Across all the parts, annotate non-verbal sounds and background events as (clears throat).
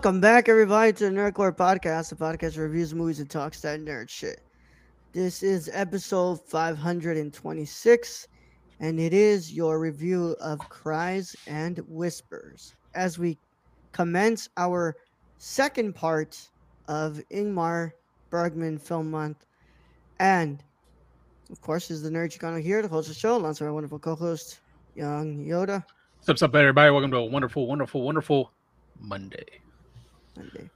Welcome back, everybody, to the Nerd Corps Podcast, the podcast reviews movies and talks that nerd shit. This is episode 526, and it is your review of Cries and Whispers as we commence our second part of Ingmar Bergman Film Month. And, of course, is the nerd you're going to host the show, alongside my wonderful co host, Young Yoda. What's up, everybody? Welcome to a wonderful, wonderful, wonderful Monday. Monday.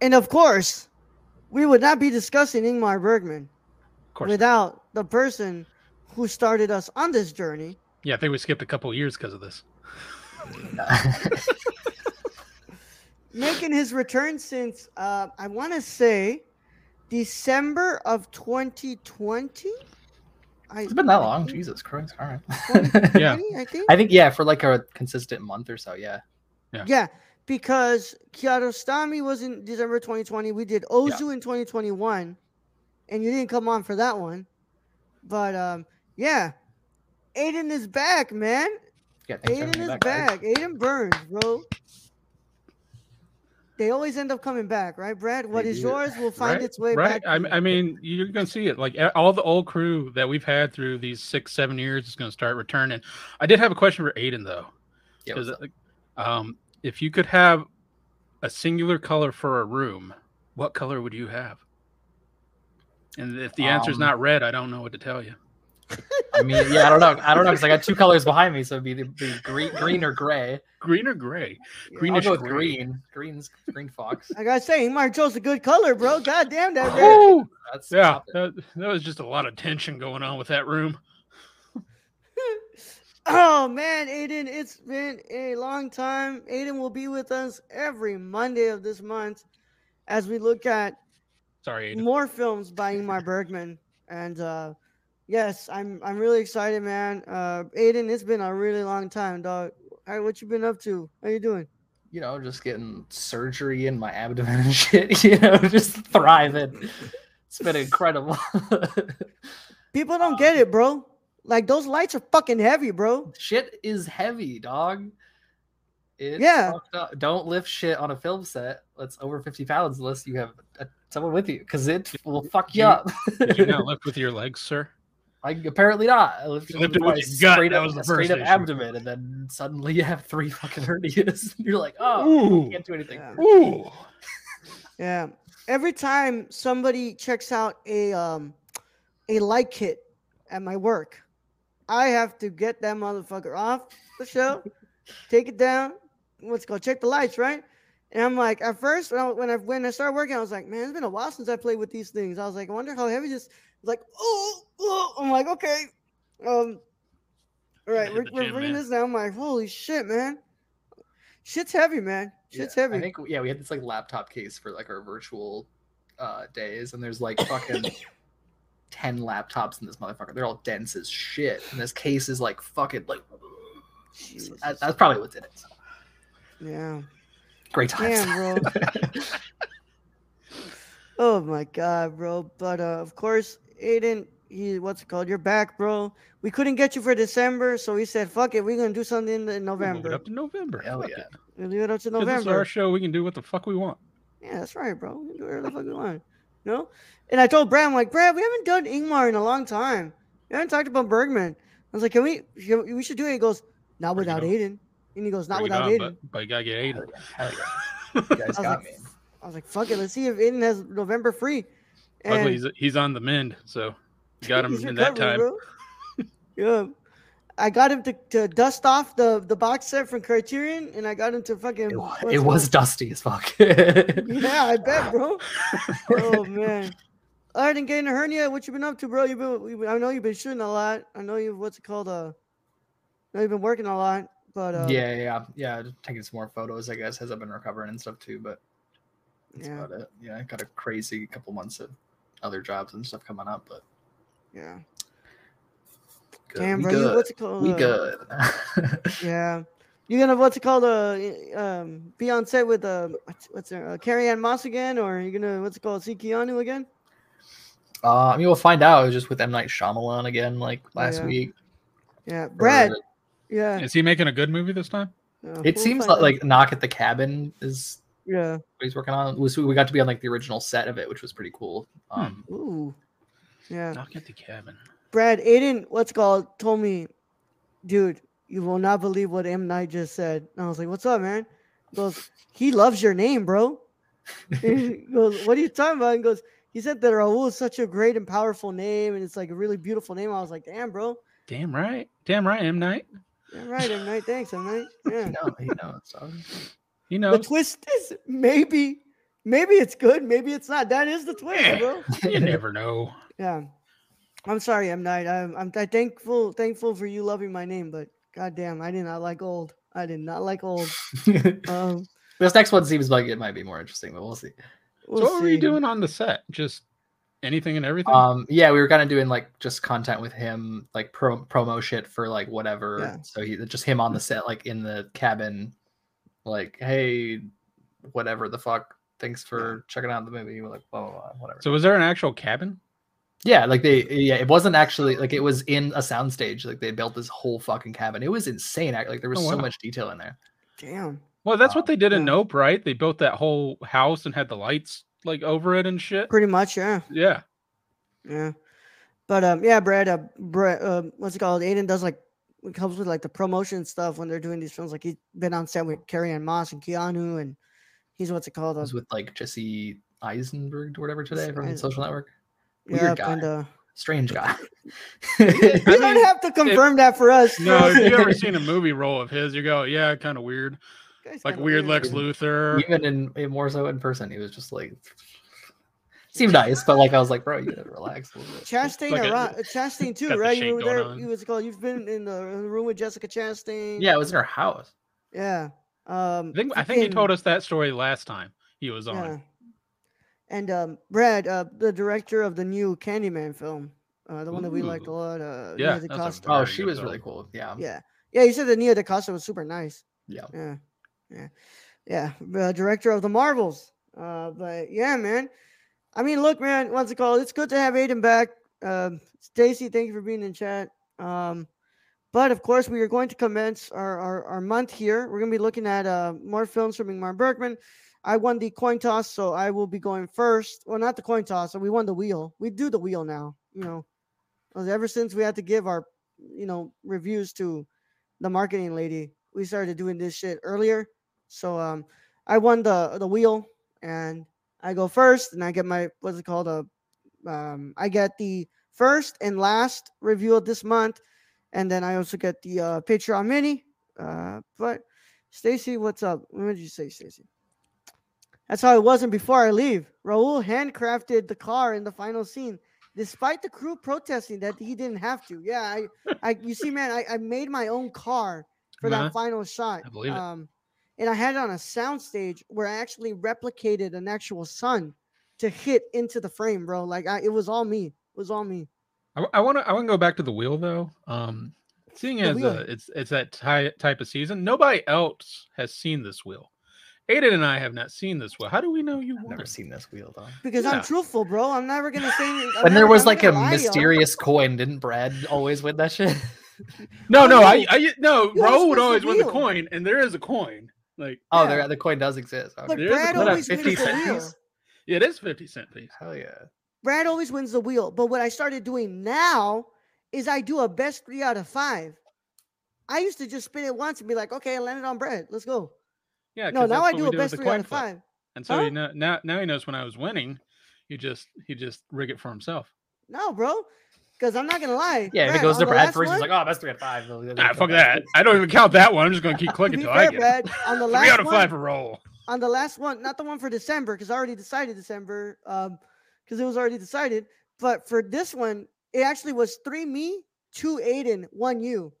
And of course, we would not be discussing Ingmar Bergman Of course. without the person who started us on this journey. Yeah, I think we skipped a couple of years because of this. (laughs) Making his return since uh, I want to say December of 2020. I, It's been that I long. think Jesus Christ. All right. (laughs) Yeah. I think. I think yeah, for like a consistent month or so. Yeah. Yeah, because Kiarostami was in December 2020. We did Ozu in 2021, and you didn't come on for that one. But um, yeah, Ayden is back, man. Yeah. Ayden is guys. back. Ayden Byrnes, bro. They always end up coming back, right, Brad? What They is yours will find right? its way right? back. I, I mean, you're going to see it. Like all the old crew that we've had through these six, seven years is going to start returning. I did have a question for Ayden, though. Yeah. 'cause, what's up? um, if you could have a singular color for a room, what color would you have? And if the answer's Um, not red, I don't know what to tell you. I mean, yeah, I don't know. I don't know because I got two colors behind me, so it'd be the, the green, green or gray. Green or gray? Yeah. green I'll Greenish go with green. Green's green fox. I gotta say, Ingmar chose a good color, bro. God damn that red. Woo! That's Yeah, that, that was just a lot of tension going on with that room. Oh man, Ayden, it's been a long time. Ayden will be with us every Monday of this month as we look at Sorry, Ayden. more films (laughs) by Ingmar Bergman. And uh yes, I'm I'm really excited, man. Uh Ayden, it's been a really long time, dog. All right, what you been up to? How you doing? You know, just getting surgery in my abdomen and (laughs) shit. You know, just thriving. It's been incredible. (laughs) People don't get it, bro. Like those lights are fucking heavy, bro. shit is heavy, dog. It's Yeah. up. Don't lift shit on a film set that's over 50 pounds unless you have uh someone with you because it will fuck you you- up. Did you not (laughs) lift with your legs, sir? I apparently not. I lifted, You lifted with with my your gut, straight that up, was the a straight first up issue. abdomen, and then suddenly you have three fucking hernias. (laughs) You're like, oh, Ooh. you can't do anything. Yeah. Ooh. Yeah. Every time somebody checks out a um a light kit at my work, I have to get that motherfucker off the show, take it down. Let's go check the lights, right? And I'm like, at first when I when I when I started working, I was like, man, it's been a while since I played with these things. I was like, I wonder how heavy this. Like, oh, oh. I'm like, okay, um, all right, we're, the we're bringing man. this down. I'm like, holy shit, man, shit's heavy, man. Shit's Yeah, heavy. I think yeah, we had this like laptop case for like our virtual uh days, and there's like fucking (laughs) ten laptops in this motherfucker. They're all dense as shit, and this case is like fucking like. That, that's probably what's in it. So, yeah. great times. Damn, bro. (laughs) Oh my god, bro. But uh, of course, Ayden, he what's it called? You're back, bro. We couldn't get you for December, so we said, "Fuck it, we're gonna do something in We'll Move it November." up to November. Hell Fuck yeah. it. We'll do it up to 'Cause This is November. our show. We can do what the fuck we want. Yeah, that's right, bro. We can do whatever the fuck we want. You know? And I told Brad, I'm like, Brad, we haven't done Ingmar in a long time. We haven't talked about Bergman. I was like, can we? Can, we should do it. He goes, not Bring without on. Ayden. And he goes, not Bring without on, Ayden. but, but you gotta get Ayden. Hell yeah. Hell yeah. You guys I was got like, me. I was like, fuck it, let's see if Ayden has November free. Luckily, he's, he's on the mend, so you got him (laughs) in that time. (laughs) yeah. I got him to, to dust off the, the box set from Criterion, and I got him to fucking. It, wa- it was dusty as fuck. (laughs) Yeah, I bet, bro. (laughs) oh man. other than getting a hernia, what you been up to, bro? You've been, you been- I know you've been shooting a lot. I know you what's it called? Uh, I know you've been working a lot, but uh, yeah, yeah, yeah. Taking some more photos, I guess, as I've been recovering and stuff too. But that's yeah, about it. Yeah, I got a crazy couple months of other jobs and stuff coming up, but yeah. Good. Damn, we bro, you, what's it called? we uh, good. (laughs) Yeah, you gonna what's it called? Uh, um, be on set with uh, what's, what's her, uh, Carrie Ann Moss again, or you gonna what's it called? See Keanu again? uh, I mean, we'll find out. It was just with M Night Shyamalan again, like last yeah. week. Yeah, or- Brad. Yeah, Is he making a good movie this time? uh, It we'll seems like, out. like Knock at the Cabin is yeah. what he's working on. Was we got to be on like the original set of it, which was pretty cool. Hmm. Um, Ooh, yeah. Knock at the cabin. Brad, Ayden, what's called, told me, dude, you will not believe what M Night just said. And I was like, what's up, man? He goes, he loves your name, bro. (laughs) he goes, what are you talking about? He goes, he said that Raul is such a great and powerful name, and it's like a really beautiful name. I was like, damn, bro. Damn right. Damn right, M Night. Yeah, right, M Night. Thanks, M Night. (laughs) Yeah. he knows, he knows. So. He The twist is maybe, maybe it's good, maybe it's not. That is the twist, Yeah. bro. (laughs) you never know. Yeah. I'm sorry, M Night. I'm I'm th- thankful thankful for you loving my name, but goddamn, I did not like old. I did not like old. (laughs) Um, this next one seems like it might be more interesting, but we'll see. we'll so what were you doing on the set? Just anything and everything? Um, yeah, we were kind of doing like just content with him, like pro- promo shit for like whatever. Yeah. So he just him on the set, like in the cabin, like, hey, whatever the fuck. Thanks for checking out the movie. We're like, blah, blah, blah, whatever. so was there an actual cabin? Yeah, like they, yeah, it wasn't actually like it was in a soundstage. Like they built this whole fucking cabin. It was insane. Like there was Oh, so much detail in there. Damn. Well, that's what Um, they did in yeah. Nope, right? They built that whole house and had the lights like over it and shit. Pretty much, yeah. Yeah. Yeah. But um yeah, Brad, uh, Brad uh, what's it called? Ayden does like it helps with like the promotion stuff when they're doing these films. Like he's been on set with Carrie Ann Moss and Keanu and he's what's it called? I Uh, was with like Jesse Eisenberg or whatever today from Eisen- Social Network. Yeah, weird guy. and uh Strange guy. (laughs) (laughs) you don't mean, have to confirm that for us. No, if you ever seen a (laughs) movie role of his, you go, yeah, kind of weird. Like kinda weird Lex. Luthor. even in, in more so in person, he was just like seemed nice, but like I was like, bro, you gotta relax a little bit. Chastain, like a- around, Chastain too, got the right? You were going there. on. You what's it called? You've been in the, room with Jessica Chastain. Yeah, it was in her house. Yeah. Um, I think I think he told us that story last time he was on. Yeah. And um, Brad, uh, the director of the new Candyman film, uh, the one that we liked a lot, uh, Yeah, Nia DaCosta. Oh, she was film. really cool. Yeah. Yeah, yeah. You said that Nia DaCosta was super nice. Yeah. Yeah, yeah, yeah. Uh, director of the Marvels. Uh, but yeah, man. I mean, look, man. What's it called? It's good to have Ayden back. Um, Stacy, thank you for being in chat. Um, but of course, we are going to commence our, our, our month here. We're going to be looking at uh, more films from Ingmar Bergman. I won the coin toss, so I will be going first. Well, not the coin toss. So we won the wheel. We do the wheel now. You know, ever since we had to give our, you know, reviews to the marketing lady, we started doing this shit earlier. So um, I won the the wheel, and I go first, and I get my what's it called a, um, I get the first and last review of this month, and then I also get the uh, Patreon mini. Uh, but Stacy, what's up? What did you say, Stacy? That's how it wasn't before I leave. Raul handcrafted the car in the final scene, despite the crew protesting that he didn't have to. Yeah, I, I you see, man, I, I made my own car for Uh-huh. that final shot. I believe it. Um, and I had it on a sound stage where I actually replicated an actual sun to hit into the frame, bro. Like I, it was all me. It was all me. I want to I want to go back to the wheel though. Um, seeing The as wheel. uh, it's it's that ty- type of season, nobody else has seen this wheel. Ayden and I have not seen this wheel. How do we know you I've never seen this wheel though. Because Yeah. I'm truthful, bro. I'm never gonna say. (laughs) any- I'm When there was I'm like a gonna lie to y'all. mysterious coin, didn't Brad always win that shit? (laughs) No, no, I, no. I no. You always would win the always win the coin, and there is a coin. Like Oh, Yeah. there the coin does exist. But Okay. There is a Brad coin. Always wins 50 the cent wheel. piece? it is fifty cent piece. Hell yeah. Brad always wins the wheel. But what I started doing now is I do a best three out of five. I used to just spin it once and be like, okay, I landed on Brad. Let's go. Yeah. No, now I do we a with best three out coin of flip. five. And so Huh? he know, now now he knows when I was winning, he just he just rig it for himself. No, bro. Because I'm not gonna lie. Yeah, if Brad, it goes on to the Brad last first, he's like, oh, best three out of five. Nah, fuck that. I don't even count that one. I'm just gonna keep (laughs) clicking be till I fair, get it. Brad, on the (laughs) three out of five for roll. on the last one, not the one for December, because I already decided December. Um, because it was already decided. But for this one, it actually was three me, two Ayden, one you.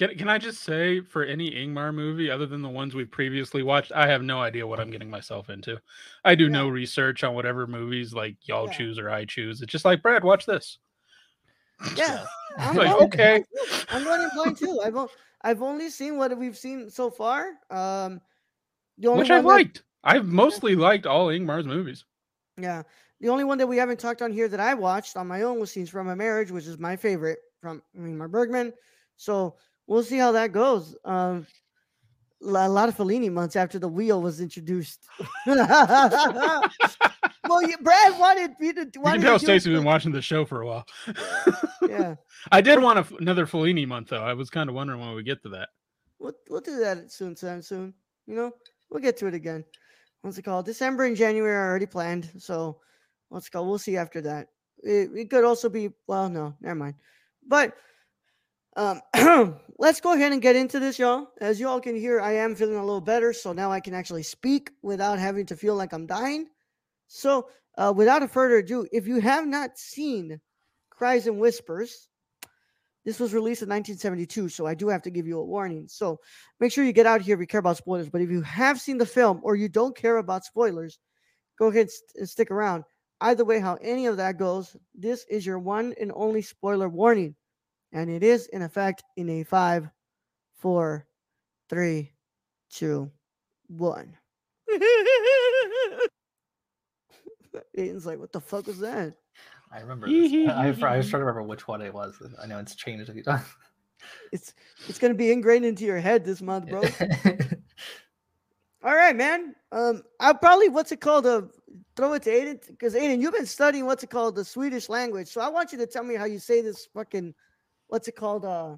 Can, can I just say, for any Ingmar movie other than the ones we've previously watched, I have no idea what I'm getting myself into. I do no research on whatever movies like y'all Yeah. choose or I choose. It's just like Brad, watch this. Yeah, I'm (laughs) Like, going- okay. I'm going in blind too. I've o- I've only seen what we've seen so far. Um, the only Which I one that- liked. I've mostly liked all Ingmar's movies. Yeah. The only one that we haven't talked on here that I watched on my own was Scenes from a Marriage, which is my favorite from Ingmar Bergman. So we'll see how that goes. Um, a lot of Fellini months after the wheel was introduced. (laughs) well, you, Brad wanted me to. You can tell Stacey's been watching the show for a while. Yeah, (laughs) I did want a another Fellini month though. I was kind of wondering when we get to that. we'll, we'll do that soon, soon, soon. You know, we'll get to it again. What's it called? December and January are already planned. So what's it called? We'll see after that. It, it could also be, well, no, never mind. But um, (clears throat) let's go ahead and get into this, y'all. As you all can hear, I am feeling a little better. So now I can actually speak without having to feel like I'm dying. So uh, without a further ado, if you have not seen Cries and Whispers, this was released in 1972, so I do have to give you a warning. So make sure you get out here if you care about spoilers. But if you have seen the film or you don't care about spoilers, go ahead and st- and stick around. Either way, how any of that goes, this is your one and only spoiler warning. And it is, in effect, in a five, four, three, two, one. (laughs) Ayden's like, what the fuck was that? I remember. I, I was trying to remember which one it was. I know it's changed a few times. It's it's gonna be ingrained into your head this month, bro. (laughs) All right, man. Um, I'll probably what's it called? Uh, throw it to Ayden because Ayden, you've been studying what's it called, the Swedish language. So I want you to tell me how you say this fucking, what's it called? Uh,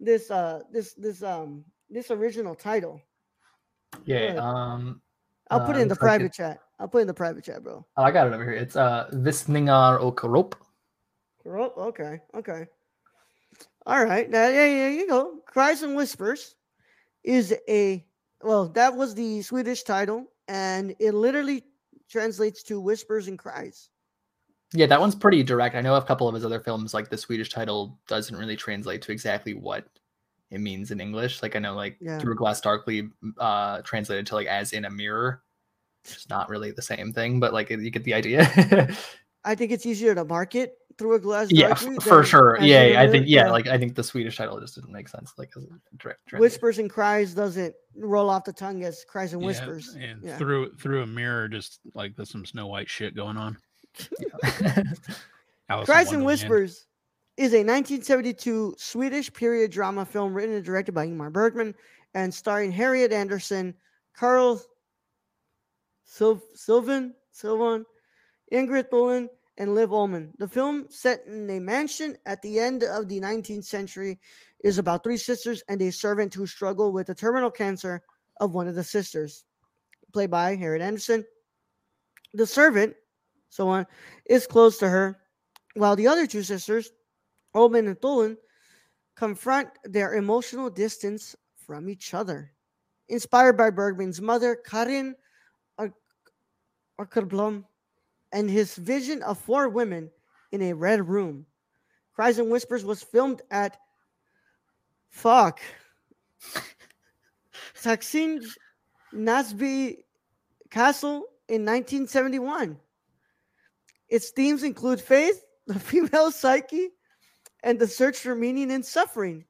this uh, this this um, this original title. yeah. Good. Um. I'll put it in the private it- chat. I'll put it in the private chat, bro. Oh, I got it over here. It's uh Viskningar och Rop. Oh, okay, okay. All right, now yeah, yeah, you go. Cries and Whispers is a well, that was the Swedish title, and it literally translates to whispers and cries. Yeah, that one's pretty direct. I know a couple of his other films, like the Swedish title, doesn't really translate to exactly what it means in English. Like I know, like Yeah. Through Glass Darkly, uh, translated to like as in a mirror. It's not really the same thing, but like you get the idea. (laughs) I think it's easier to market through a glass. yeah, f- for sure. Yeah, yeah, I think yeah, like I think the Swedish title just didn't make sense. Like as a direct translation. whispers and cries doesn't roll off the tongue as cries and Yeah, whispers. and Yeah. through through a mirror, just like there's some Snow White shit going on. (laughs) Cries and Whispers is a 1972 Swedish period drama film written and directed by Ingmar Bergman and starring Harriet Andersson, Carl Sil- Sylwan, Sylwan, Ingrid Thulin, and Liv Ullmann. The film, set in a mansion at the end of the 19th century, is about three sisters and a servant who struggle with the terminal cancer of one of the sisters, played by Harriet Andersson. The servant, so on, is close to her while the other two sisters, Ullmann and Thulin, confront their emotional distance from each other. Inspired by Bergman's mother, Karin Ar- Åkerblom, and his vision of four women in a red room. Cries and Whispers was filmed at fuck Taksin Nasby Castle in 1971. Its themes include faith, (laughs) the female psyche, and the search for meaning in suffering.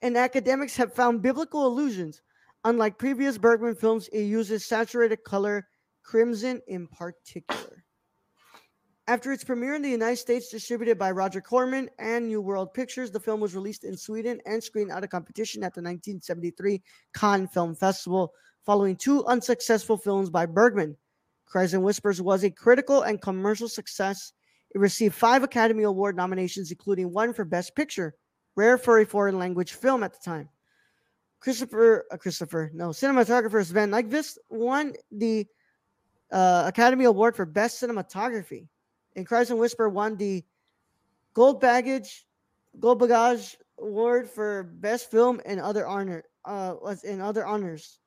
And academics have found biblical allusions. Unlike previous Bergman films, it uses saturated color, crimson in particular. After its premiere in the United States, distributed by Roger Corman and New World Pictures, the film was released in Sweden and screened out of competition at the 1973 Cannes Film Festival, following two unsuccessful films by Bergman. Cries and Whispers was a critical and commercial success. It received five Academy Award nominations, including one for Best Picture, rare for a foreign language film at the time. Christopher, uh, Christopher, no, cinematographer Sven Nykvist won the uh, Academy Award for Best Cinematography. And Cries and Whisper won the Gold Baggage, Gold Bagage Award for Best Film and other honor, uh, was in other honors.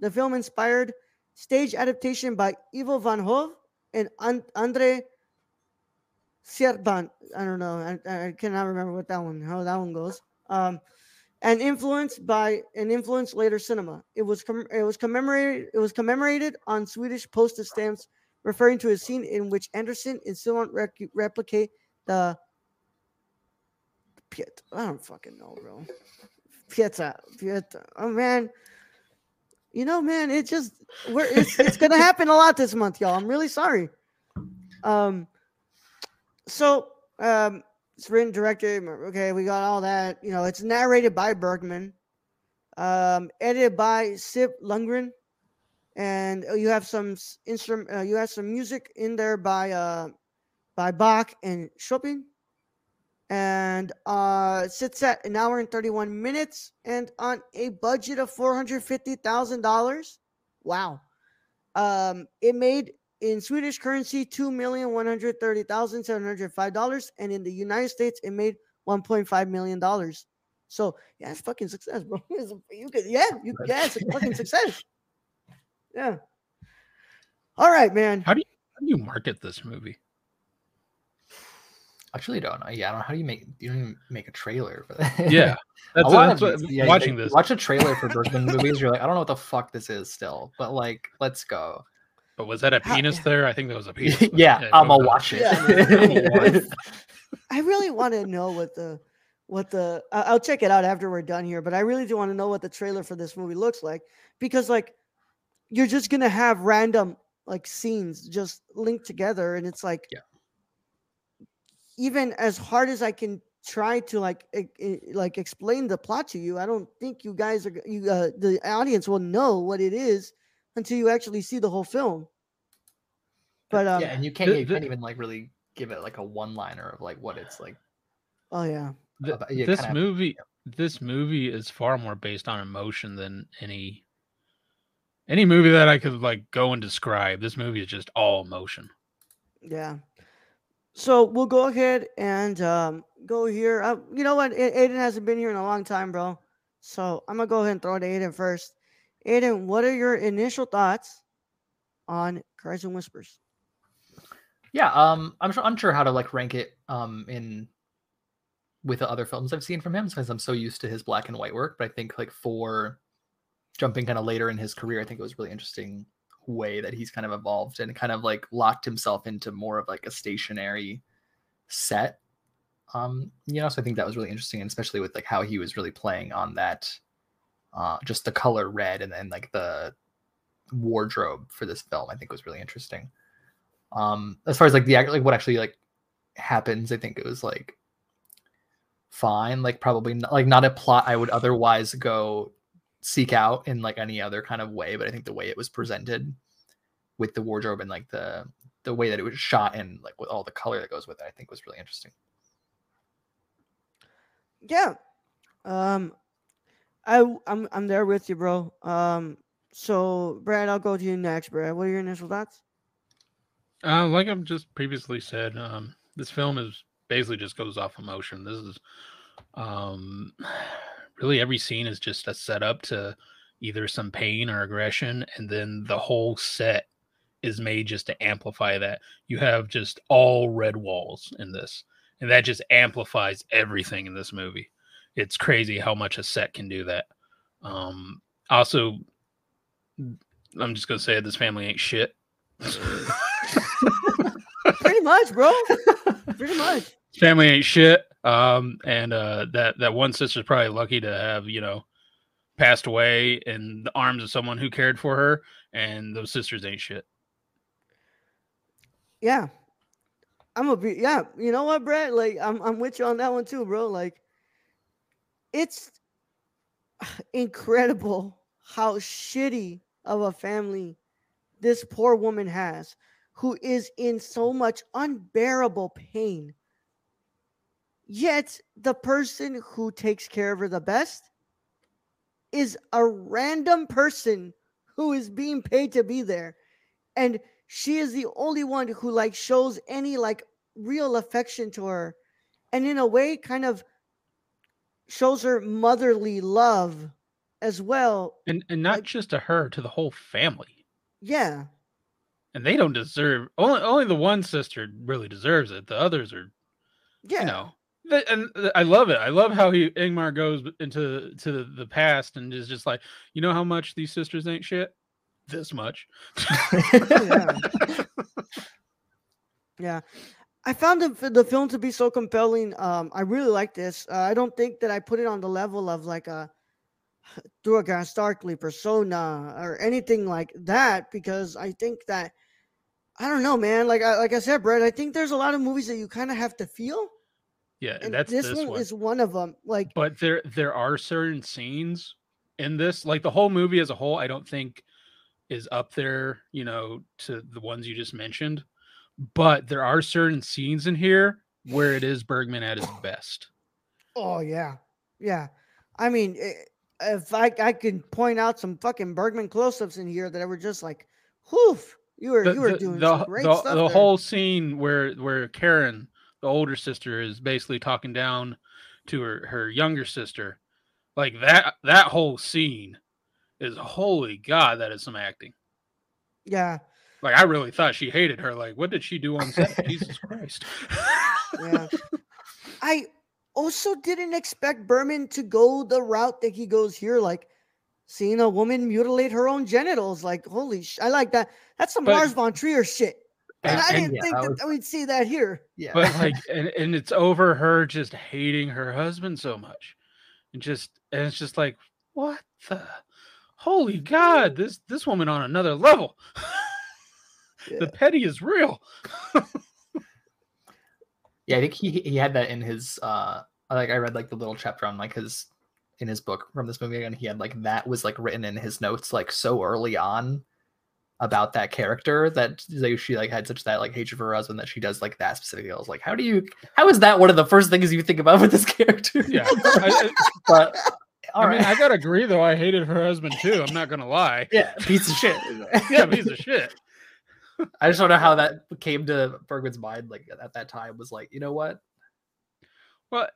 The film inspired stage adaptation by Ivo van Hove and Andre Șerban. I don't know. I, I cannot remember what that one how that one goes. Um, and influenced by an influenced later cinema. It was com- it was commemorated it was commemorated on Swedish postage stamps, referring to a scene in which Andersson and Sylwan rec- replicate the. I don't fucking know, bro. Pieta, Pieta. Oh man, you know, man, it just we're it's, it's (laughs) gonna happen a lot this month, y'all. I'm really sorry. Um, so um, it's written, directed. Okay, we got all that. You know, it's narrated by Bergman, um, edited by Siv Lundgren, and uh, you have some instrument. Uh, you have some music in there by uh, by Bach and Chopin, and uh, sits at an hour and thirty one minutes, and on a budget of four hundred fifty thousand dollars. Wow. Um, it made in Swedish currency, two million one hundred thirty thousand seven hundred five dollars, and in the United States, it made one point five million dollars. So yeah, it's fucking success, bro. (laughs) you could, yeah, you, yeah, it's a fucking (laughs) success. Yeah. All right, man. How do you how do you market this movie? Actually, don't know. Yeah, I don't know how do you make you don't even make a trailer for that. Yeah, (laughs) that's, A lot that's of what, yeah, watching like, this. Watch a trailer for (laughs) Bergman movies. You're like, I don't know what the fuck this is still, but like, let's go. But was that a How- penis there? I think that was a (laughs) penis. yeah, I'm go gonna ahead. watch it. Yeah, I really want to know what the what the I- I'll check it out after we're done here, but I really do want to know what the trailer for this movie looks like because like you're just gonna have random like scenes just linked together, and it's like Yeah. Even as hard as I can try to like like explain the plot to you, I don't think you guys are you uh, the audience will know what it is until you actually see the whole film. But um, yeah, and you can't, the- you can't even like really give it like a one liner of like what it's like. oh yeah, Th- about- you this kinda have- movie this movie is far more based on emotion than any any movie that I could like go and describe. This movie is just all emotion. Yeah. So we'll go ahead and um, go here. Uh, you know what? Ayden hasn't been here in a long time, bro. So I'm gonna go ahead and throw it to Ayden first. Ayden, what are your initial thoughts on Cries and Whispers? Yeah, um, I'm sure unsure how to like rank it um in with the other films I've seen from him because I'm so used to his black and white work. But I think like for jumping kind of later in his career, I think it was really interesting way that he's kind of evolved and kind of like locked himself into more of like a stationary set. Um, you know, so I think that was really interesting, and especially with like how he was really playing on that, uh, just the color red and then like the wardrobe for this film. I think was really interesting. Um, as far as like the like what actually like happens, I think it was like fine. Like probably not, like not a plot I would otherwise go seek out in like any other kind of way. But I think the way it was presented with the wardrobe and like the the way that it was shot and like with all the color that goes with it, I think was really interesting. Yeah. Um, I w- I'm I'm there with you, bro. Um, so Brad, I'll go to you next, Brad. What are your initial thoughts? Uh, like I've just previously said, um, this film is basically just goes off emotion. This is um, really every scene is just a setup to either some pain or aggression, and then the whole set is made just to amplify that. You have just all red walls in this, and that just amplifies everything in this movie. It's crazy how much a set can do that. Um, also, I'm just gonna say this family ain't shit. (laughs) Pretty much, bro. (laughs) Pretty much. family ain't shit. Um, and uh, that that one sister's probably lucky to have you know passed away in the arms of someone who cared for her, and those sisters ain't shit. Yeah. I'm a be yeah, you know what, Brett? Like I'm I'm with you on that one too, bro. Like it's (sighs) incredible how shitty of a family this poor woman has who is in so much unbearable pain. Yet the person who takes care of her the best is a random person who is being paid to be there. And she is the only one who like shows any like real affection to her and in a way kind of shows her motherly love as well And and not Like- just to her, to the whole family. yeah and they don't deserve only only the one sister really deserves it. The others are, Yeah. you know, and I love it. I love how he Ingmar goes into to the, the past and is just like, you know how much these sisters ain't shit. This much. yeah. (laughs) yeah. I found the, the film to be so compelling. Um, I really like this. Uh, I don't think that I put it on the level of like a (sighs) through a Glass Darkly persona or anything like that because I think that I don't know, man. Like I like I said, Brett, I think there's a lot of movies that you kind of have to feel, Yeah, and that's this, this, one, one. is one of them. Like, but there there are certain scenes in this like the whole movie as a whole i don't think is up there you know to the ones you just mentioned but there are certain scenes in here where it is bergman at his best oh yeah, yeah. I mean, eh, if I I can point out some fucking Bergman close-ups in here that were just like, whoof, you were the, you were the- doing the- great the- stuff. the there. whole scene where where karin the older sister is basically talking down to her her younger sister like that that whole scene is holy god that is some acting yeah. Like I really thought she hated her. Like, what did she do on set? (laughs) Jesus Christ. yeah. I also didn't expect Bergman to go the route that he goes here, like seeing a woman mutilate her own genitals. Like, holy sh! I like that. That's some But- Lars von Trier shit. And I didn't yeah, think that that, was- we'd see that here. yeah. but like and, and it's over her just hating her husband so much. And just and it's just like, what the holy god, this this woman on another level. (laughs) The petty is real. Yeah, I think he he had that in his uh like I read like the little chapter on like his in his book from this movie and he had like that was like written in his notes like so early on about that character that like, she like had such that like hatred for her husband that she does like that specifically. I was like, how do you how is that one of the first things you think about with this (laughs) character? Yeah. I, but I, (laughs) all I mean. I gotta agree though. I hated her husband too. I'm not gonna lie. yeah, piece of shit. (laughs) Yeah, piece of shit. I just don't know how that came to Bergman's mind like at that time was like, you know what? Well,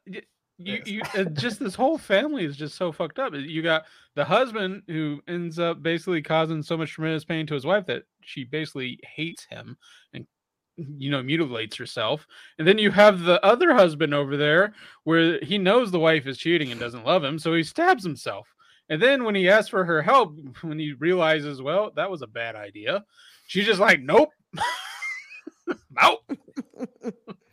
you, you just this whole family is just so fucked up. You got the husband who ends up basically causing so much tremendous pain to his wife that she basically hates him and you know mutilates herself. And then you have the other husband over there where he knows the wife is cheating and doesn't love him, so he stabs himself. And then when he asks for her help, (laughs) when he realizes, well, that was a bad idea, she's just like, nope. (laughs) nope. (laughs)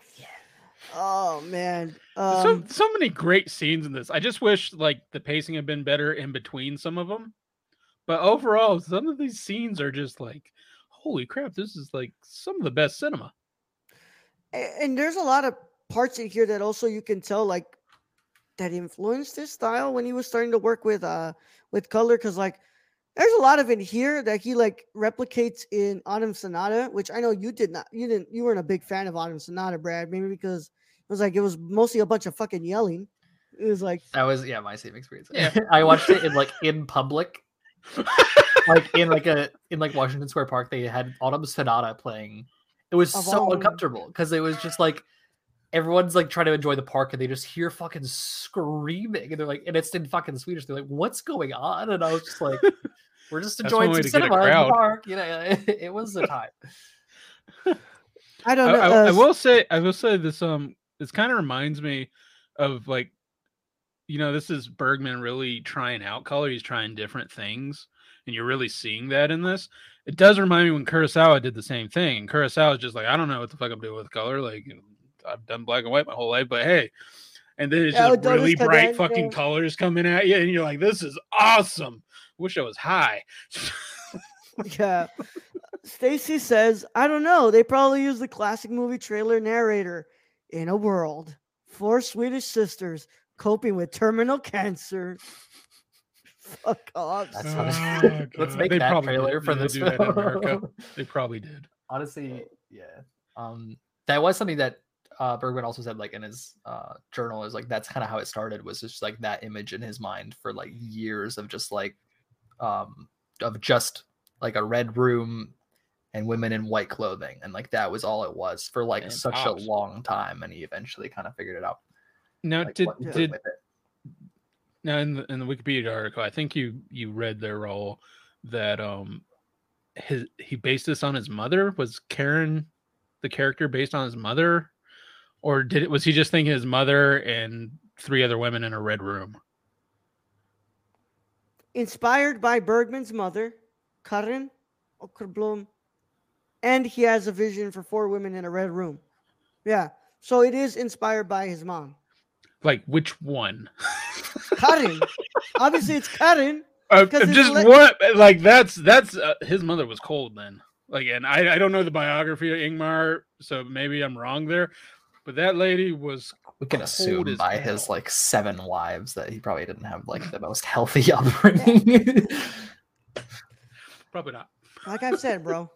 Oh man. so Um, so many great scenes in this. I just wish like the pacing had been better in between some of them. But overall, some of these scenes are just like, holy crap, this is like some of the best cinema. a- and there's a lot of parts in here that also you can tell like that influenced his style when he was starting to work with uh with color because like there's a lot of it here that he like replicates in Autumn Sonata, which I know you did not you didn't you weren't a big fan of Autumn Sonata, Brad, maybe because was like it was mostly a bunch of fucking yelling. It was like That was yeah, my same experience. Yeah. (laughs) I watched it in like in public. (laughs) like in like a in like Washington Square Park, they had Autumn Sonata playing. It was Of so all- uncomfortable because it was just like everyone's like trying to enjoy the park and they just hear fucking screaming and they're like, and it's in fucking Swedish. They're like, "What's going on?" And I was just like, (laughs) "We're just enjoying way some to get a cinema in the park." You know, it, it was a time. I I, don't know. I- uh, I will say, I will say this. Um, this kind of reminds me of like, you know, this is Bergman really trying out color. He's trying different things, and you're really seeing that in this. It does remind me when Kurosawa did the same thing. And Kurosawa is just like, I don't know what the fuck I'm doing with color. Like, I've done black and white my whole life, but hey. And then it's oh, just Adonis really bright fucking colors coming at you, and you're like, "This is awesome." Wish I was high. (laughs) Yeah. Stacy says, I don't know. They probably use the classic movie trailer narrator in a world. Four Swedish sisters coping with terminal cancer. (laughs) Fuck off. That's Oh, how (laughs) Let's make They that probably trailer did- for they this do that in America. film. (laughs) They probably did. honestly yeah um that was something that uh bergman also said like in his uh journal is like that's kind of how it started was just like that image in his mind for like years of just like um of just like a red room and women in white clothing and like that was all it was for like And such pops. a long time and he eventually kind of figured it out Now, like, did what to do did now in the in the Wikipedia article, I think you you read their all that um his he based this on his mother? Was Karin the character based on his mother, or did it was he just thinking his mother and three other women in a red room? Inspired by Bergman's mother, Karin Åkerblom, and he has a vision for four women in a red room. Yeah, so it is inspired by his mom. Like which one? (laughs) Karin. Obviously, it's Karin. Uh, 'Cause it's just le- what? Like that's that's uh, his mother was cold then. Like, and I I don't know the biography of Ingmar, so maybe I'm wrong there. But that lady was We can Cold assume as by his like seven wives that he probably didn't have like the most healthy (laughs) upbringing. probably not. Like I've said, bro,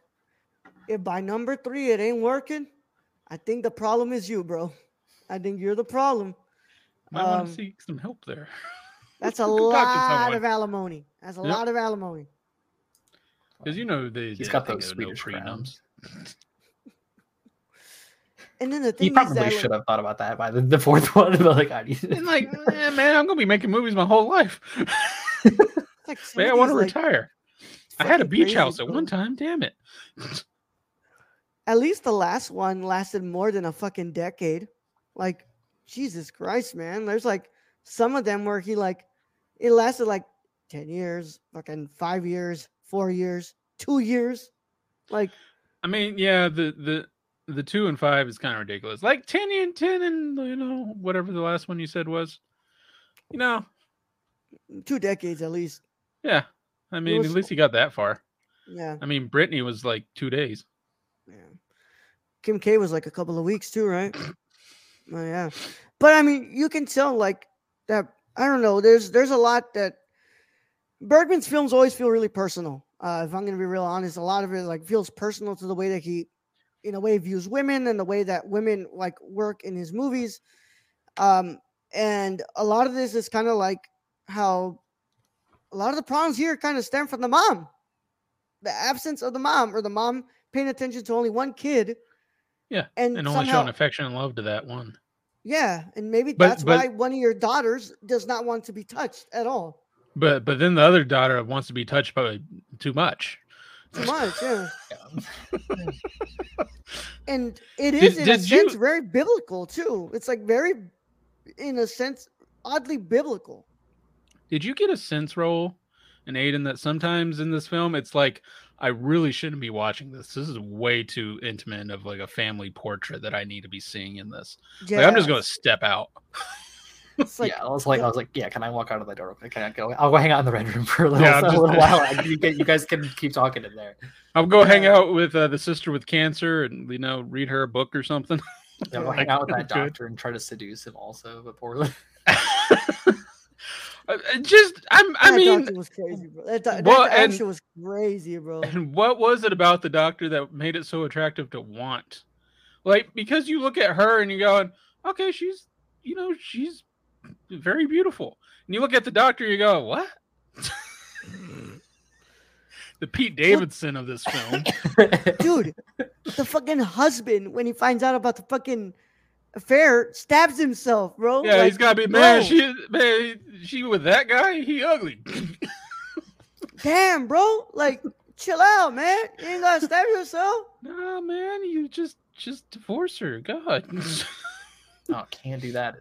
if by number three it ain't working, I think the problem is you, bro. I think you're the problem. Might want Um, to seek some help there. (laughs) That's a Go talk to lot of alimony. That's a Yep. lot of alimony. Because you know they He's they got think those of no Swedish (laughs) And then the thing He probably is that, should like, have thought about that by the, the fourth (laughs) one. But like, I need And like, eh, man, I'm gonna be making movies my whole life. like man, I want to like, retire. I had a beach house at one time. Damn it. At least the last one lasted more than a fucking decade. Like, Jesus Christ, man. There's like some of them where he like it lasted like 10 years, fucking five years, four years, two years. Like, I mean, yeah, the the the two and five is kind of ridiculous. Like ten and ten and you know whatever the last one you said was. You know, two decades at least. yeah. I mean, was- at least he got that far. Yeah. I mean, Brittany was like two days. Yeah. Kim K was like a couple of weeks too, right? oh, yeah. But I mean, you can tell like that. I don't know. There's there's a lot that Bergman's films always feel really personal. Uh, if I'm gonna be real honest, a lot of it like feels personal to the way that he, in a way, views women and the way that women like work in his movies. Um, and a lot of this is kind of like how a lot of the problems here kind of stem from the mom, the absence of the mom or the mom paying attention to only one kid. Yeah, and, And only somehow, showing affection and love to that one. yeah, and maybe But- that's but- why one of your daughters does not want to be touched at all. But but then the other daughter wants to be touched by too much. Too much, yeah. (laughs) (laughs) And it is in a did you- very biblical too. It's like very, in a sense, oddly biblical. Did you get a sense roll in Ayden that sometimes in this film it's like I really shouldn't be watching this. This is way too intimate of like a family portrait that I need to be seeing in this. Yeah, Like, I'm just gonna step out. (laughs) It's like yeah, I was like, yeah. I was like, yeah, can I walk out of the door? Can I go? I'll go hang out in the red room for a little, Yeah, I'm (laughs) a just- little (laughs) while. and You, get, you guys can keep talking in there. I'll go hang out with uh, the sister with cancer and you know read her a book or something. Yeah, I'll go hang out with that doctor and try to seduce him also, but poorly. Uh, just I'm I that mean doctor was crazy, bro. That, doc- well, that and- was crazy, bro. (laughs) And what was it about the doctor that made it so attractive to want? Like, because you look at her and you're going, okay, she's, you know, she's very beautiful. And you look at the doctor, you go, what? (laughs) the Pete Davidson of this film. (laughs) Dude, the fucking husband when he finds out about the fucking affair stabs himself, bro. Yeah, Like, he's got to be, man, bro, she, man, she with that guy, he ugly. (laughs) damn, bro. Like, chill out, man. You ain't gotta stab yourself. (laughs) nah, man, you just, just divorce her. God. (laughs) oh, can't do that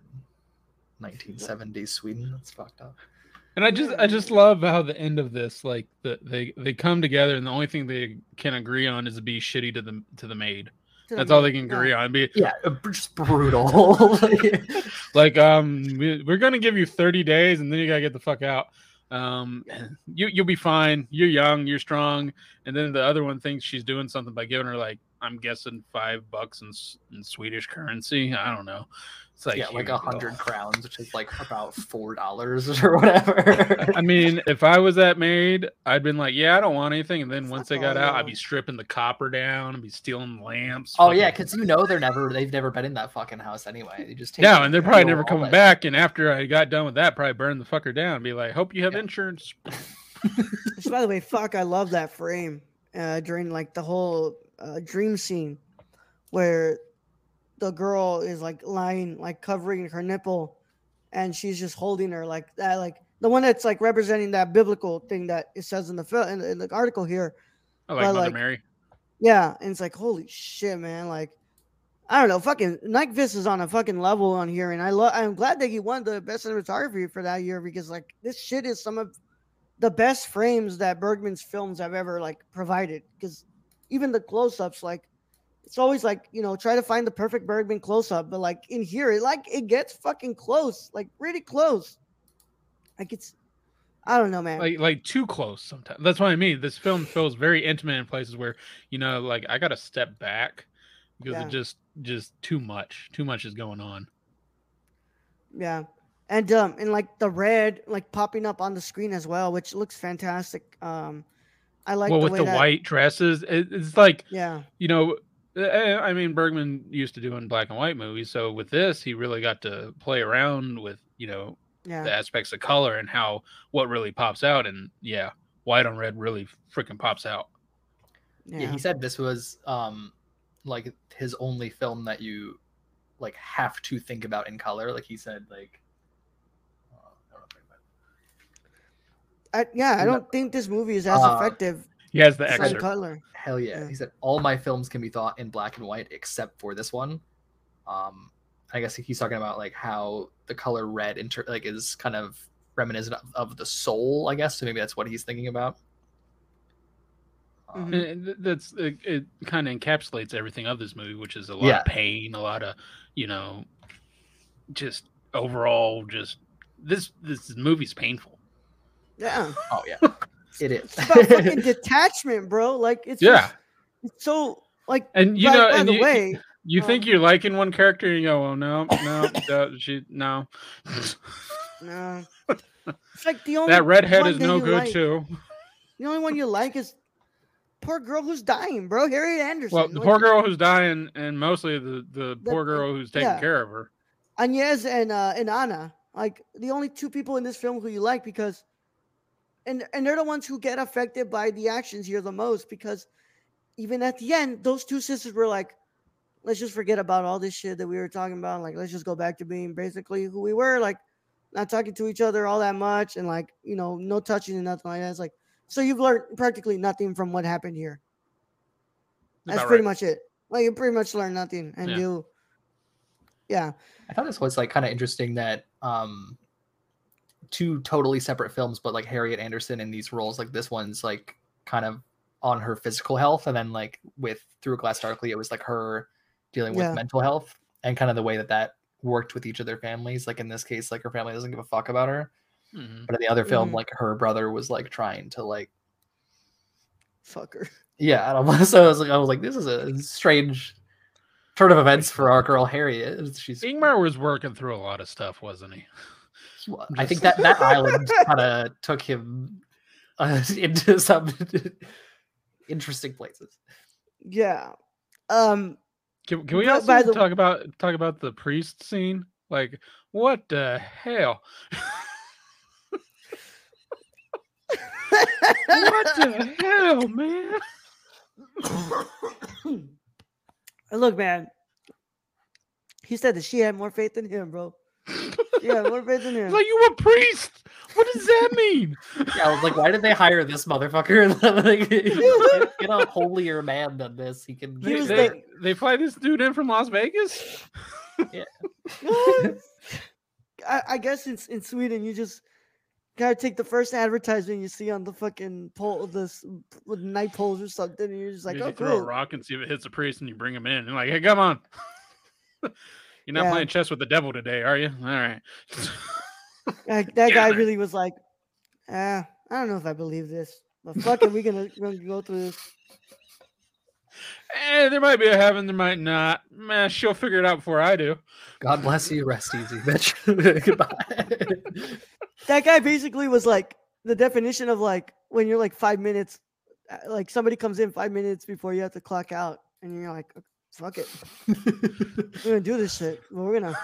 in 1970s Sweden. That's fucked up. And I just I just love how the end of this, like the, they they come together and the only thing they can agree on is to be shitty to the to the maid. That's all they can agree on. Be Yeah, (laughs) just brutal. (laughs) like, um, we, we're gonna give you 30 days and then you gotta get the fuck out. Um, (clears throat) you you'll be fine. You're young. You're strong. And then the other one thinks she's doing something by giving her like I'm guessing five bucks in, in Swedish currency. I don't know. It's like yeah, like a hundred crowns, which is like about four dollars (laughs) or whatever. I mean, if I was that maid, I'd been like, yeah, I don't want anything. And then once they got out, I'd be stripping the copper down and be stealing lamps. oh yeah, because you know they're never they've never been in that fucking house anyway. They just take yeah, and they're probably never coming day. back. And after I got done with that, probably burn the fucker down. and Be like, hope you have Yeah. insurance. (laughs) Which, by the way, fuck, I love that frame uh, during like the whole uh, dream scene where the girl is like lying, like covering her nipple, and she's just holding her like that, like the one that's like representing that biblical thing that it says in the film in, in the article here. I like But, Mother like, Mary. Yeah, and it's like holy shit, man. Like, I don't know, fucking Nykvist is on a fucking level on here, and I love. I'm glad that he won the best cinematography for that year because like this shit is some of the best frames that Bergman's films have ever like provided. Because even the close-ups, like, it's always like you know try to find the perfect Bergman close-up, but like in here, it like it gets fucking close, like really close. Like it's, I don't know, man. Like like too close sometimes. That's what I mean. This film feels very intimate in places where you know, like I got to step back because Yeah. it just just too much. Too much is going on. Yeah. And um and like the red like popping up on the screen as well, which looks fantastic. Um I like well, the with the that, white dresses, it's like Yeah. you know. Uh, I mean, Bergman used to doing black and white movies, so with this, he really got to play around with you know Yeah. the aspects of color and how what really pops out. And yeah, white on red really freaking pops out. Yeah. Yeah. he said this was um like his only film that you like have to think about in color. Like he said, like uh, I don't know if I- I, yeah, I don't think this movie is as Uh, effective He has the in excerpt. color. Hell yeah. Yeah. He said all my films can be thought in black and white except for this one. Um I guess he's talking about like how the color red inter- like is kind of reminiscent of, of the soul, I guess. So maybe that's what he's thinking about. Um. And that's it, it kind of encapsulates everything of this movie, which is a lot Yeah. of pain, a lot of you know, just overall, just this this movie's painful. Yeah. Oh yeah. (laughs) It is. It's about fucking (laughs) detachment, bro. Like it's Yeah, just, it's so like and you by, know, by and the you, way, you think um, you're liking one character, and you go, "Oh no, no, (laughs) no, she no." no. (laughs) It's like the only that redhead one is no good like- too. The only one you like is poor girl who's dying, bro. Harriet Andersson. Well, the Like, poor girl who's dying, and mostly the the The- poor girl who's taking yeah. care of her. Agnes and uh, and Anna, like the only two people in this film who you like because, and and they're the ones who get affected by the actions here the most because, even at the end, those two sisters were like, let's just forget about all this shit that we were talking about. Like, let's just go back to being basically who we were, like, not talking to each other all that much, and like, you know, no touching and nothing like that. It's like, so you've learned practically nothing from what happened here. That's About pretty right. much it. Like, you pretty much learned nothing, and Yeah. you, yeah, I thought this was like kind of interesting that um two totally separate films, but like Harriet Andersson in these roles, like this one's like kind of on her physical health, and then like with Through a Glass Darkly, it was like her dealing with Yeah. mental health and kind of the way that that worked with each of their families. Like in this case, like her family doesn't give a fuck about her, Mhm. but in the other film, Mhm. like her brother was like trying to like fuck her. yeah. I don't know. (laughs) So I was like, I was like, this is a strange turn of events for our girl Harriet. She's Ingmar was working through a lot of stuff, wasn't he? (laughs) He wa- I think that that (laughs) island kind of took him uh, (laughs) into some (laughs) interesting places. Yeah. Um. Can, can we But also by the- talk about talk about the priest scene? Like, what the hell? what the hell, man? (coughs) Look, man. He said that she had more faith than him, bro. Yeah, more faith in him. Like you a priest? What does that (laughs) mean? Yeah, I was like, why did they hire this motherfucker? (laughs) like, get, (laughs) get a holier man than this. He can. He They, they, the- they fly this dude in from Las Vegas? I, I guess in in Sweden, you just gotta take the first advertisement you see on the fucking pole, this with night poles or something, and you're just like, you oh, just throw a rock and see if it hits a priest, and you bring him in. And like, hey, come on. You're not Yeah. playing chess with the devil today, are you? All right. Like, that Get guy really was like, ah, I don't know if I believe this, but fuck it, we're gonna, gonna go through this. Eh, there might be a heaven, there might not. Man, she'll figure it out before I do. God bless you. Rest easy, bitch. (laughs) Goodbye. that guy basically was like the definition of like when you're like five minutes, uh, like somebody comes in five minutes before you have to clock out, and you're like, fuck it, (laughs) we're gonna do this shit. But we're gonna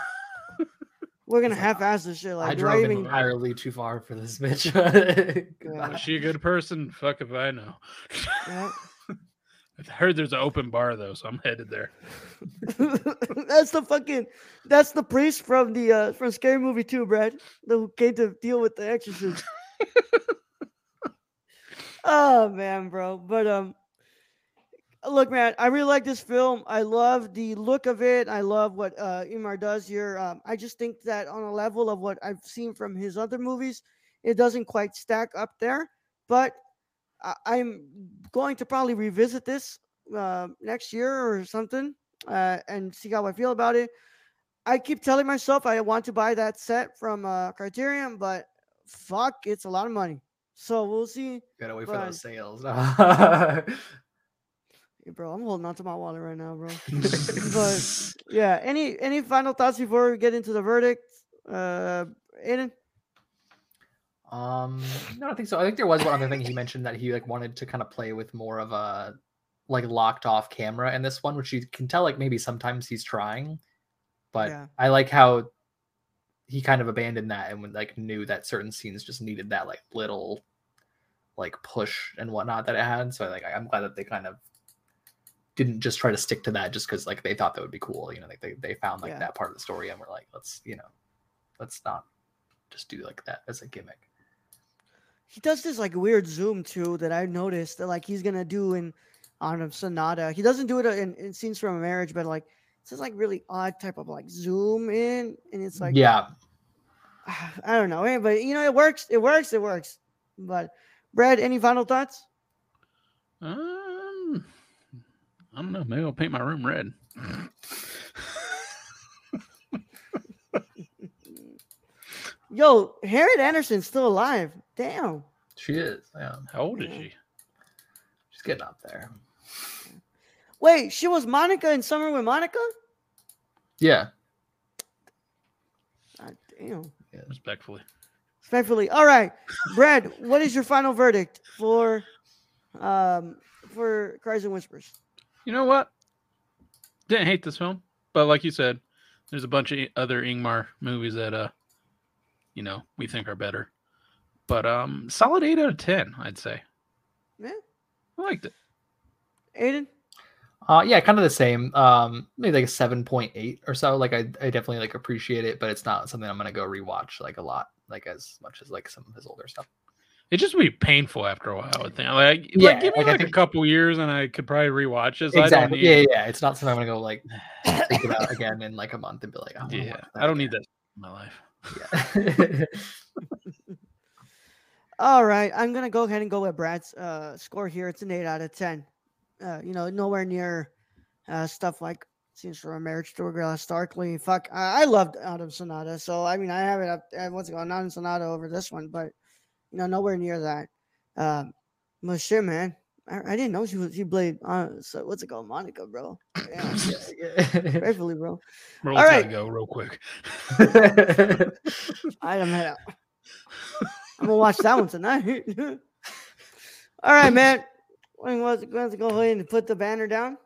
we're gonna half-ass this shit. Like, I do I drove even? entirely too far for this bitch. (laughs) Goodbye. Is she a good person? Fuck if I know. Yeah. (laughs) I heard there's an open bar though, so I'm headed there. that's the fucking that's the priest from the uh from Scary Movie 2, Brad, who came to deal with the exorcist. oh man, bro. But um look, man, I really like this film. I love the look of it. I love what uh, Ingmar does here. Um, I just think that on a level of what I've seen from his other movies, it doesn't quite stack up there. But I- I'm going to probably revisit this uh, next year or something uh, and see how I feel about it. I keep telling myself I want to buy that set from uh, Criterion, but fuck, it's a lot of money. So we'll see. Gotta wait for But- those sales. (laughs) Hey, bro, I'm holding on to my wallet right now, bro. (laughs) but yeah, any any final thoughts before we get into the verdict? Uh, Ayden. Um, no, I don't think so. I think there was one other thing he mentioned that he like wanted to kind of play with more of a like locked off camera in this one, which you can tell like maybe sometimes he's trying, but Yeah. I like how he kind of abandoned that and like knew that certain scenes just needed that like little like push and whatnot that it had. So like I'm glad that they kind of didn't just try to stick to that just because like they thought that would be cool. You know, like they, they found like Yeah. that part of the story and we're like, let's you know, let's not just do like that as a gimmick. He does this like weird zoom too that I noticed that like he's gonna do in Autumn Sonata. He doesn't do it in, in scenes from a marriage, but like it's just like really odd type of like zoom in, and it's like yeah, (sighs) I don't know, eh, but you know it works. It works. It works. But Brad, any final thoughts? Um, I don't know. Maybe I'll paint my room red. Yo, Harriet Andersson's still alive. Damn. she is. Damn. How old is she? she's getting up there. Wait, she was Monica in Summer with Monica? Yeah, God damn. Respectfully. Respectfully. All right. Brad, what is your final verdict for um for Cries and Whispers? You know what? Didn't hate this film, but like you said, there's a bunch of other Ingmar movies that uh, you know, we think are better. But um, solid eight out of ten, I'd say. Yeah. I liked it. Ayden? uh, yeah, kind of the same. Um, maybe like a seven point eight or so. Like I, I definitely like appreciate it, but it's not something I'm gonna go rewatch like a lot, like as much as like some of his older stuff. It just would be painful after a while. I would think. Like, Yeah, like give me like, I like, a think- couple years, and I could probably rewatch this. I don't Exactly. need, Yeah, yeah, yeah. It's not something I'm gonna go like (coughs) think about again in like a month and be like, I yeah. I don't need again. that in my life. Yeah. (laughs) All right. I'm gonna go ahead and go with Brad's uh score here. It's an eight out of ten. Uh, you know, nowhere near uh stuff like Scenes from a Marriage to a Glass Darkly. Fuck. I, I loved Autumn Sonata. So I mean I have it up uh, what's it called, Autumn Sonata over this one, but know, nowhere near that. Um but shit, man. I, I didn't know she was she played uh so what's it called? Monica, bro. (laughs) Yeah. Gratefully, bro. All right. right. go real quick. I am head out. I'm gonna watch that one tonight. (laughs) All right, man. We're going to go ahead and put the banner down.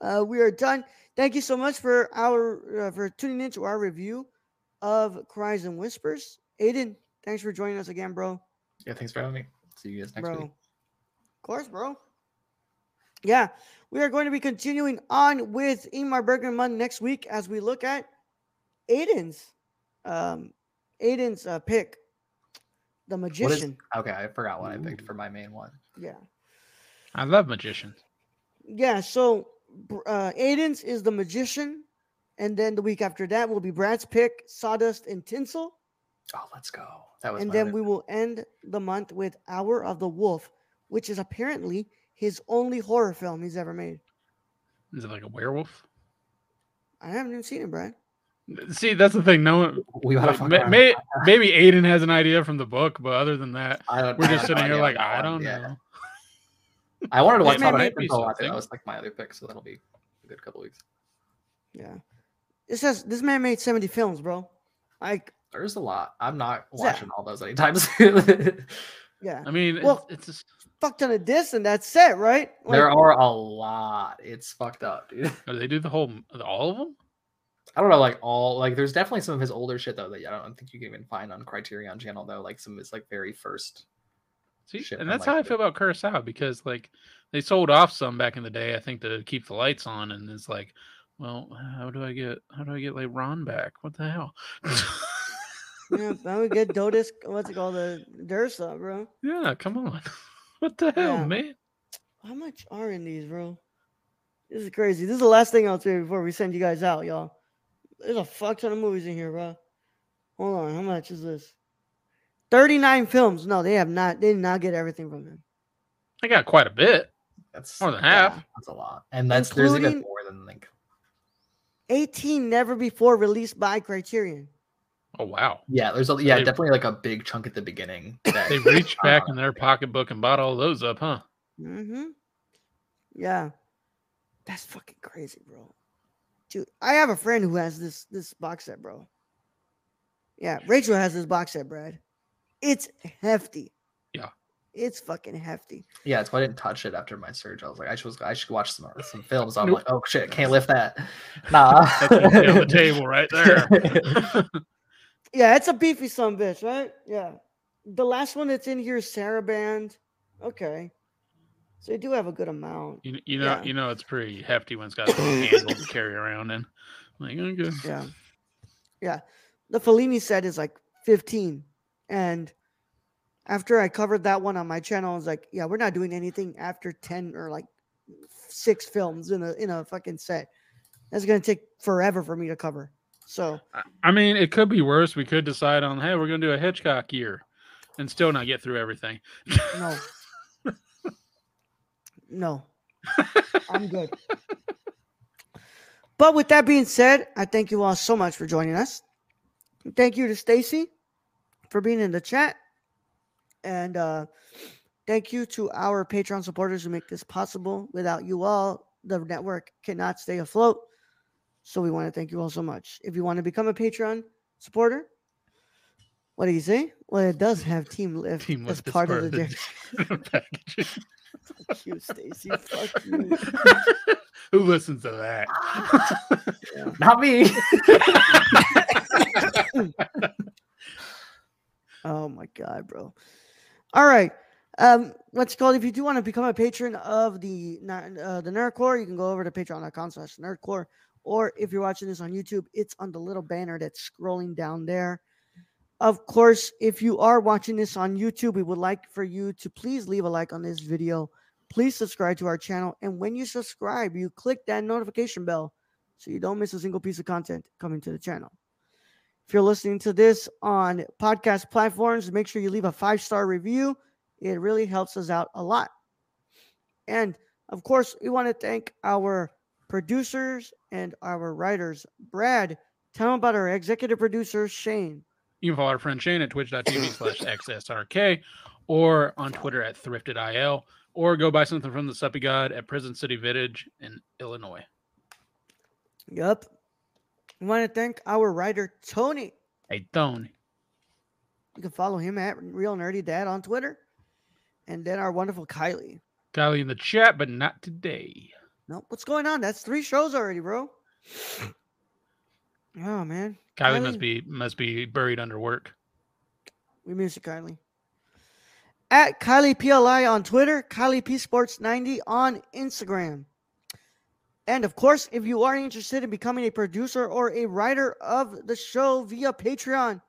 Uh, we are done. Thank you so much for our uh, for tuning in to our review of Cries and Whispers. Ayden, thanks for joining us again, bro. Yeah, thanks for having me. See you guys next bro. week. Of course, bro. Yeah, we are going to be continuing on with Ingmar Bergman next week as we look at Ayden's um Ayden's uh, pick, the What is, magician. okay, I forgot what I picked for my main one. Yeah. I love magicians. Yeah, so uh Ayden's is the magician, and then the week after that will be Brad's pick, Sawdust and Tinsel. Oh, let's go. That was And then other we will end the month with Hour of the Wolf, which is apparently his only horror film he's ever made. Is it like a werewolf? I haven't even seen it, Brad. See, that's the thing. No one. we gotta like, may, may, maybe Ayden has an idea from the book, but other than that, I don't, we're I just have no sitting here idea like, I don't yeah. know. (laughs) I wanted to watch This man Top may Gun be until after something. that was like my other pick, so that'll be a good couple weeks. Yeah. It says this man made 70 films, bro. Like, There's a lot. I'm not Is that- watching all those anytime (laughs) soon. yeah. I mean, Well- it's, it's just. Fuck ton of this and that's it, right? Like, there are a lot. It's fucked up, dude. Do (laughs) oh, they do the whole, all of them? I don't know, like all like there's definitely some of his older shit though that I don't think you can even find on Criterion Channel though, like some of his like very first. See, Shit and from, that's like, how I feel about Kurosawa because like they sold off some back in the day, I think, to keep the lights on, and it's like, well, how do I get how do I get like Ran back? What the hell? (laughs) yeah, oh, I would get Dodis, what's it called? The Dersu, bro. yeah, come on. (laughs) What the hell, Yeah. man? How much are in these, bro? This is crazy. This is the last thing I'll say before we send you guys out, y'all. There's a fuck ton of movies in here, bro. Hold on, how much is this? 39 films. No, they have not. They did not get everything from them. I got quite a bit. That's More than half. Yeah. That's a lot, and that's there's even Including- more than like. 18 never before released by Criterion. Oh wow. Yeah, there's a yeah They- definitely like a big chunk at the beginning. That, They reached (laughs) back in their pocketbook and bought all those up, huh? Mm-hmm. Yeah. That's fucking crazy, bro. Dude, I have a friend who has this this box set, bro. Yeah, Rachel has this box set, Brad. It's hefty. Yeah. It's fucking hefty. yeah, it's why I didn't touch it after my surge. I was like, I should I should watch some some films. I'm Nope. like, oh shit, can't lift that. (laughs) Nah, That's on the table right (laughs) there. Yeah, it's a beefy son bitch, right? Yeah. The last one that's in here is Saraband. Okay. So they do have a good amount. you, you know, Yeah. you know, it's pretty hefty when it's got (coughs) a handle to carry around and like okay. Yeah. Yeah. The Fellini set is like 15. And after I covered that one on my channel, I was like, yeah, we're not doing anything after 10 or like six films in a in a fucking set. That's gonna take forever for me to cover. So I- mean, it could be worse. We could decide on, hey, we're gonna do a Hitchcock year, and still not get through everything. no. no. I'm good. But with that being said, I thank you all so much for joining us. Thank you to Stacy for being in the chat. And uh thank you to our Patreon supporters who make this possible. Without you all, the network cannot stay afloat. So we want to thank you all so much. If you want to become a Patreon supporter, what do you say? Well, it does have Team Lift Team as Lift is part of the, (laughs) packaging. Fuck you, Stacy. Fuck you. (laughs) Who listens to that? not me. (laughs) Oh my god, bro. All right. Um, what's it called? If you do want to become a patron of the Ner- uh, the Nerd Corps, you can go over to patreon.com slash nerdcorps. Or if you're watching this on YouTube, it's on the little banner that's scrolling down there. Of course, if you are watching this on YouTube, we would like for you to please leave a like on this video. Please subscribe to our channel. And when you subscribe, you click that notification bell so you don't miss a single piece of content coming to the channel. If you're listening to this on podcast platforms, make sure you leave a five star review. It really helps us out a lot. And of course, we want to thank our producers and our writers. Brad, tell them about our executive producer, Shane. You can follow our friend Shane at twitch.tv (laughs) slash XSRK or on Twitter at thriftedil or go buy something from the Suppy God at Prison City Vintage in Illinois. Yep. We want to thank our writer, Tony. Hey, Tony. You can follow him at Real Nerdy Dad on Twitter. And then our wonderful Kylie. Kylie in the chat, but not today. Nope. What's going on? That's three shows already, bro. (sighs) Oh, man. Kylie Kylie- must be must be buried under work. We miss you, Kylie. At Kylie PLI on Twitter, Kylie P Sports 90 on Instagram. And of course, if you are interested in becoming a producer or a writer of the show via Patreon,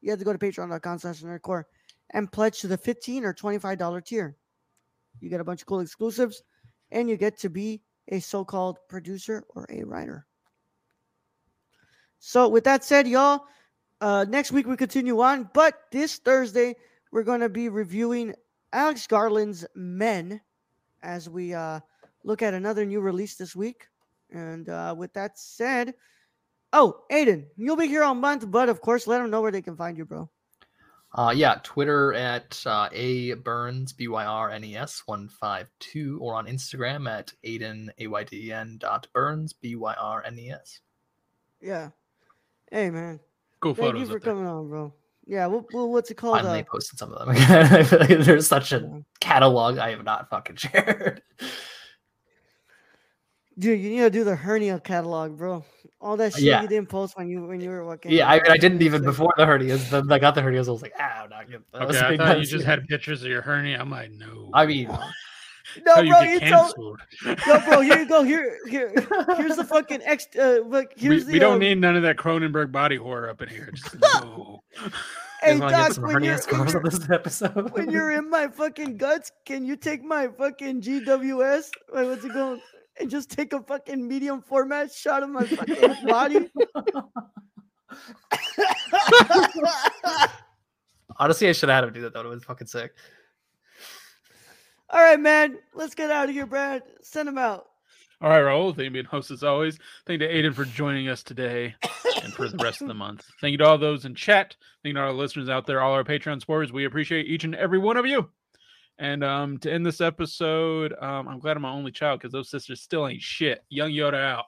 you have to go to patreon.com slash nerdcorps and pledge to the 15 or $25 tier. You get a bunch of cool exclusives and you get to be a so-called producer or a writer. So with that said, y'all, uh, next week we continue on, but this Thursday we're going to be reviewing Alex Garland's Men as we uh, look at another new release this week. And uh, with that said, oh, Aiden, you'll be here all month, but of course, let them know where they can find you, bro. Uh, yeah, Twitter at uh, a byrnes b y r n e s one five two, or on Instagram at Ayden a y d e n dot byrnes b y r n e s. Yeah. Hey, man. Cool photos. Thank you for up there. coming on, bro. Yeah. What, what- what's it called? Finally Uh, posted some of them. (laughs) I feel like there's such a catalog I have not fucking (laughs) shared. Dude, you need to do the hernia catalog, bro. All that shit Yeah. you didn't post when you when you were working. Yeah, I mean, I didn't even before the hernias. Then I got the hernias. I was like, ah, I'm not getting those. (laughs) Okay, I thought you because- just had pictures of your hernia. I'm like, no. I mean, (laughs) No, How you bro, get you told. canceled. No, bro, here you go. (laughs) Here, here, here's the fucking ex. Uh, look, we, here's the. we don't um, need none of that Cronenberg body horror up in here. Just, no. Hey, you want to Doc, get some when hernia you're, when, scars on you're, this episode? when you're in my fucking guts, can you take my fucking GWS? Wait, what's it called? And just take a fucking medium format shot of my fucking (laughs) body. (laughs) Honestly, I should have had him do that. That would have been fucking sick. All right, man. Let's get out of here, Brad. Send him out. All right, Raul. Thank you, being host as always. Thank you to Ayden for joining us today and for the rest of the (laughs) month. Thank you to all those in chat. Thank you to all our listeners out there, all our Patreon supporters. We appreciate each and every one of you. And um, to end this episode, um, I'm glad I'm my only child because those sisters still ain't shit. Young Yoda out.